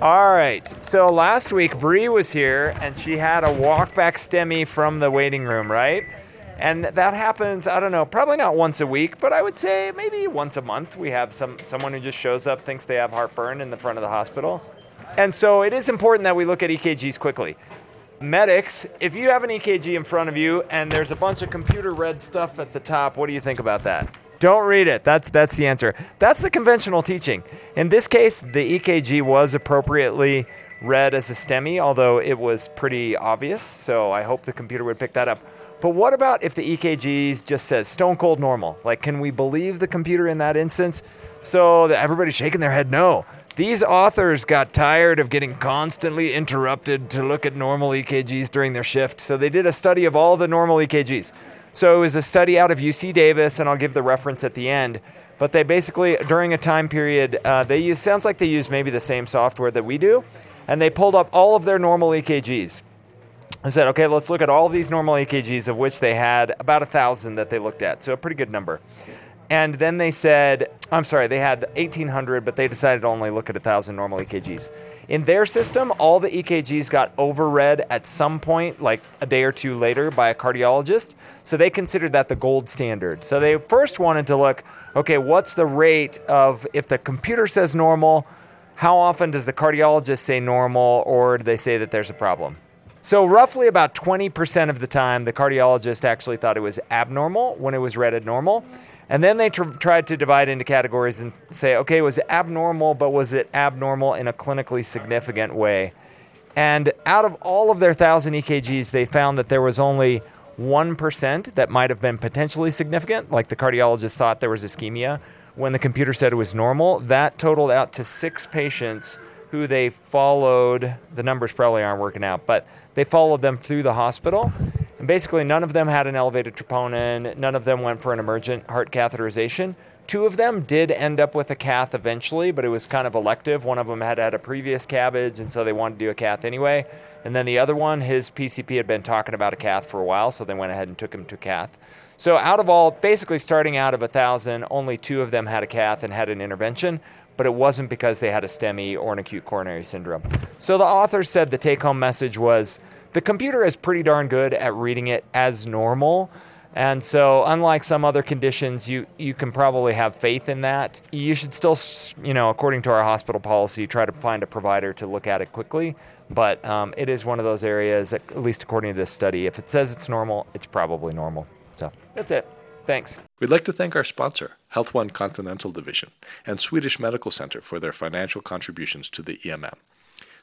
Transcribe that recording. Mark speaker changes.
Speaker 1: All right. So last week Bree was here and she had a walk back STEMI from the waiting room, right? And that happens, I don't know, probably not once a week, but I would say maybe once a month. We have some someone who just shows up, thinks they have heartburn in the front of the hospital. And so it is important that we look at EKGs quickly. Medics, if you have an EKG in front of you and there's a bunch of computer read stuff at the top, what do you think about that? Don't read it. That's that's the answer. That's the conventional teaching. In this case, the EKG was appropriately read as a STEMI, although it was pretty obvious. So I hope the computer would pick that up. But what about if the EKG just says stone cold normal? Like, can we believe the computer in that instance? So that everybody's shaking their head no. These authors got tired of getting constantly interrupted to look at normal EKGs during their shift, so they did a study of all the normal EKGs. So it was a study out of UC Davis, and I'll give the reference at the end. But they basically, during a time period, uh, they use sounds like they use maybe the same software that we do, and they pulled up all of their normal EKGs. I said, okay, let's look at all these normal EKGs, of which they had about a thousand that they looked at, so a pretty good number. And then they said, I'm sorry, they had 1,800, but they decided to only look at 1,000 normal EKGs. In their system, all the EKGs got overread at some point, like a day or two later, by a cardiologist. So they considered that the gold standard. So they first wanted to look, okay, what's the rate of if the computer says normal, how often does the cardiologist say normal, or do they say that there's a problem? So, roughly about 20% of the time, the cardiologist actually thought it was abnormal when it was read at normal. And then they tr- tried to divide into categories and say, okay, was it abnormal, but was it abnormal in a clinically significant way? And out of all of their 1,000 EKGs, they found that there was only 1% that might have been potentially significant, like the cardiologist thought there was ischemia. When the computer said it was normal, that totaled out to six patients who they followed. The numbers probably aren't working out, but they followed them through the hospital. Basically, none of them had an elevated troponin. None of them went for an emergent heart catheterization. Two of them did end up with a cath eventually, but it was kind of elective. One of them had had a previous CABG, and so they wanted to do a cath anyway. And then the other one, his PCP had been talking about a cath for a while, so they went ahead and took him to cath. So out of all, basically starting out of a thousand, only two of them had a cath and had an intervention, but it wasn't because they had a STEMI or an acute coronary syndrome. So the author said the take-home message was the computer is pretty darn good at reading it as normal. And so, unlike some other conditions, you, you can probably have faith in that. You should still, you know, according to our hospital policy, try to find a provider to look at it quickly. But um, it is one of those areas, at least according to this study, if it says it's normal, it's probably normal. So that's it. Thanks.
Speaker 2: We'd like to thank our sponsor, Health One Continental Division, and Swedish Medical Center for their financial contributions to the EMM.